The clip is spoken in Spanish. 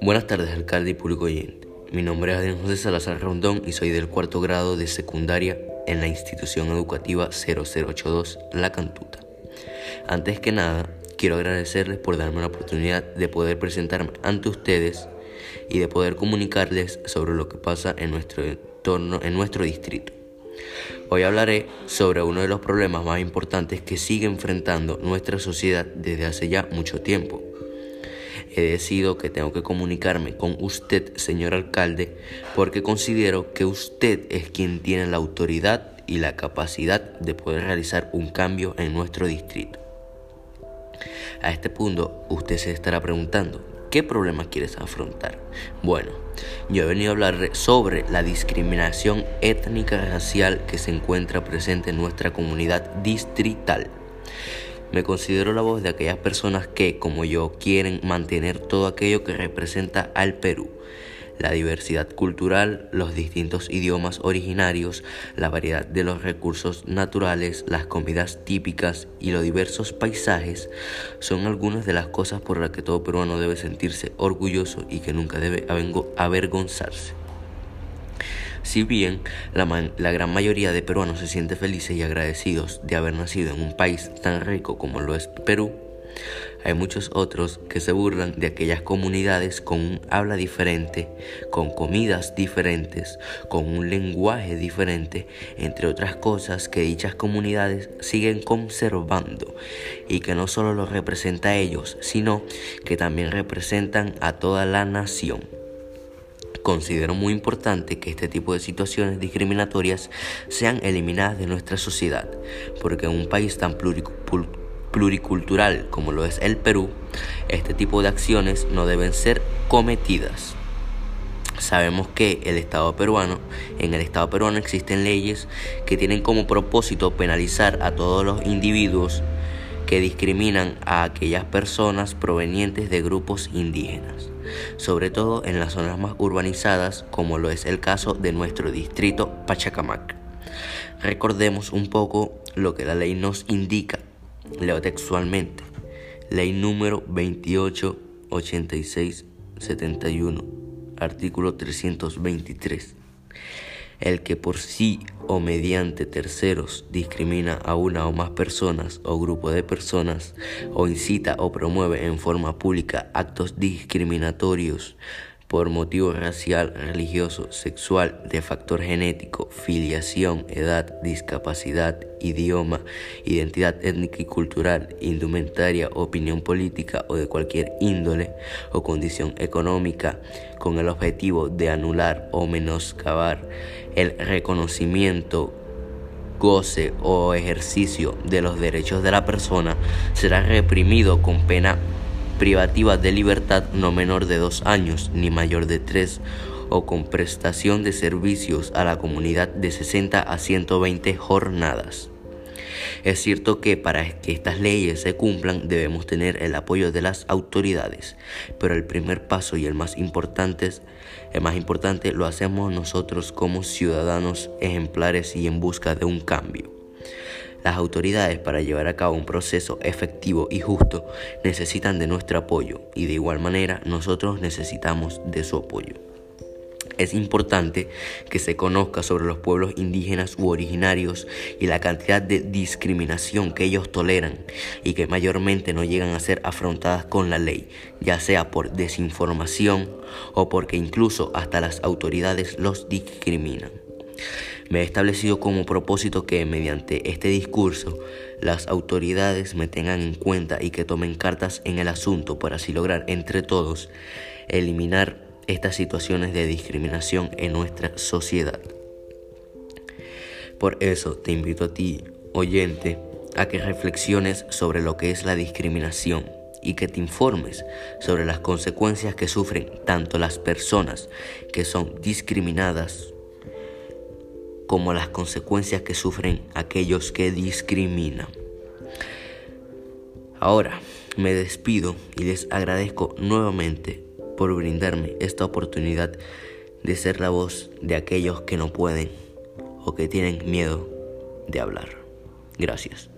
Buenas tardes, alcalde y público oyente. Mi nombre es Adrián José Salazar Rondón y soy del cuarto grado de secundaria en la institución educativa 0082 La Cantuta. Antes que nada, quiero agradecerles por darme la oportunidad de poder presentarme ante ustedes y de poder comunicarles sobre lo que pasa en nuestro entorno, en nuestro distrito. Hoy hablaré sobre uno de los problemas más importantes que sigue enfrentando nuestra sociedad desde hace ya mucho tiempo he decidido que tengo que comunicarme con usted, señor alcalde, porque considero que usted es quien tiene la autoridad y la capacidad de poder realizar un cambio en nuestro distrito. A este punto, usted se estará preguntando, ¿qué problema quieres afrontar? Bueno, yo he venido a hablar sobre la discriminación étnica racial que se encuentra presente en nuestra comunidad distrital. Me considero la voz de aquellas personas que, como yo, quieren mantener todo aquello que representa al Perú. La diversidad cultural, los distintos idiomas originarios, la variedad de los recursos naturales, las comidas típicas y los diversos paisajes son algunas de las cosas por las que todo peruano debe sentirse orgulloso y que nunca debe avergonzarse. Si bien la, gran mayoría de peruanos se siente felices y agradecidos de haber nacido en un país tan rico como lo es Perú, hay muchos otros que se burlan de aquellas comunidades con un habla diferente, con comidas diferentes, con un lenguaje diferente, entre otras cosas que dichas comunidades siguen conservando y que no solo los representa a ellos, sino que también representan a toda la nación. Considero muy importante que este tipo de situaciones discriminatorias sean eliminadas de nuestra sociedad, porque en un país tan pluricultural como lo es el Perú, este tipo de acciones no deben ser cometidas. Sabemos que el Estado peruano, en el Estado peruano existen leyes que tienen como propósito penalizar a todos los individuos que discriminan a aquellas personas provenientes de grupos indígenas sobre todo en las zonas más urbanizadas como lo es el caso de nuestro distrito Pachacamac. Recordemos un poco lo que la ley nos indica, leo textualmente, ley número 288671, artículo 323 el que por sí o mediante terceros discrimina a una o más personas o grupo de personas o incita o promueve en forma pública actos discriminatorios por motivo racial, religioso, sexual, de factor genético, filiación, edad, discapacidad, idioma, identidad étnica y cultural, indumentaria, opinión política o de cualquier índole o condición económica, con el objetivo de anular o menoscabar el reconocimiento goce o ejercicio de los derechos de la persona será reprimido con pena privativa de libertad no menor de dos años ni mayor de tres o con prestación de servicios a la comunidad de 60 a 120 jornadas. Es cierto que para que estas leyes se cumplan debemos tener el apoyo de las autoridades, pero el primer paso y el más importante, el más importante lo hacemos nosotros como ciudadanos ejemplares y en busca de un cambio. Las autoridades para llevar a cabo un proceso efectivo y justo necesitan de nuestro apoyo y de igual manera nosotros necesitamos de su apoyo. Es importante que se conozca sobre los pueblos indígenas u originarios y la cantidad de discriminación que ellos toleran y que mayormente no llegan a ser afrontadas con la ley, ya sea por desinformación o porque incluso hasta las autoridades los discriminan. Me he establecido como propósito que mediante este discurso las autoridades me tengan en cuenta y que tomen cartas en el asunto para así lograr entre todos eliminar estas situaciones de discriminación en nuestra sociedad. Por eso te invito a ti, oyente, a que reflexiones sobre lo que es la discriminación y que te informes sobre las consecuencias que sufren tanto las personas que son discriminadas como las consecuencias que sufren aquellos que discriminan. Ahora me despido y les agradezco nuevamente por brindarme esta oportunidad de ser la voz de aquellos que no pueden o que tienen miedo de hablar. Gracias.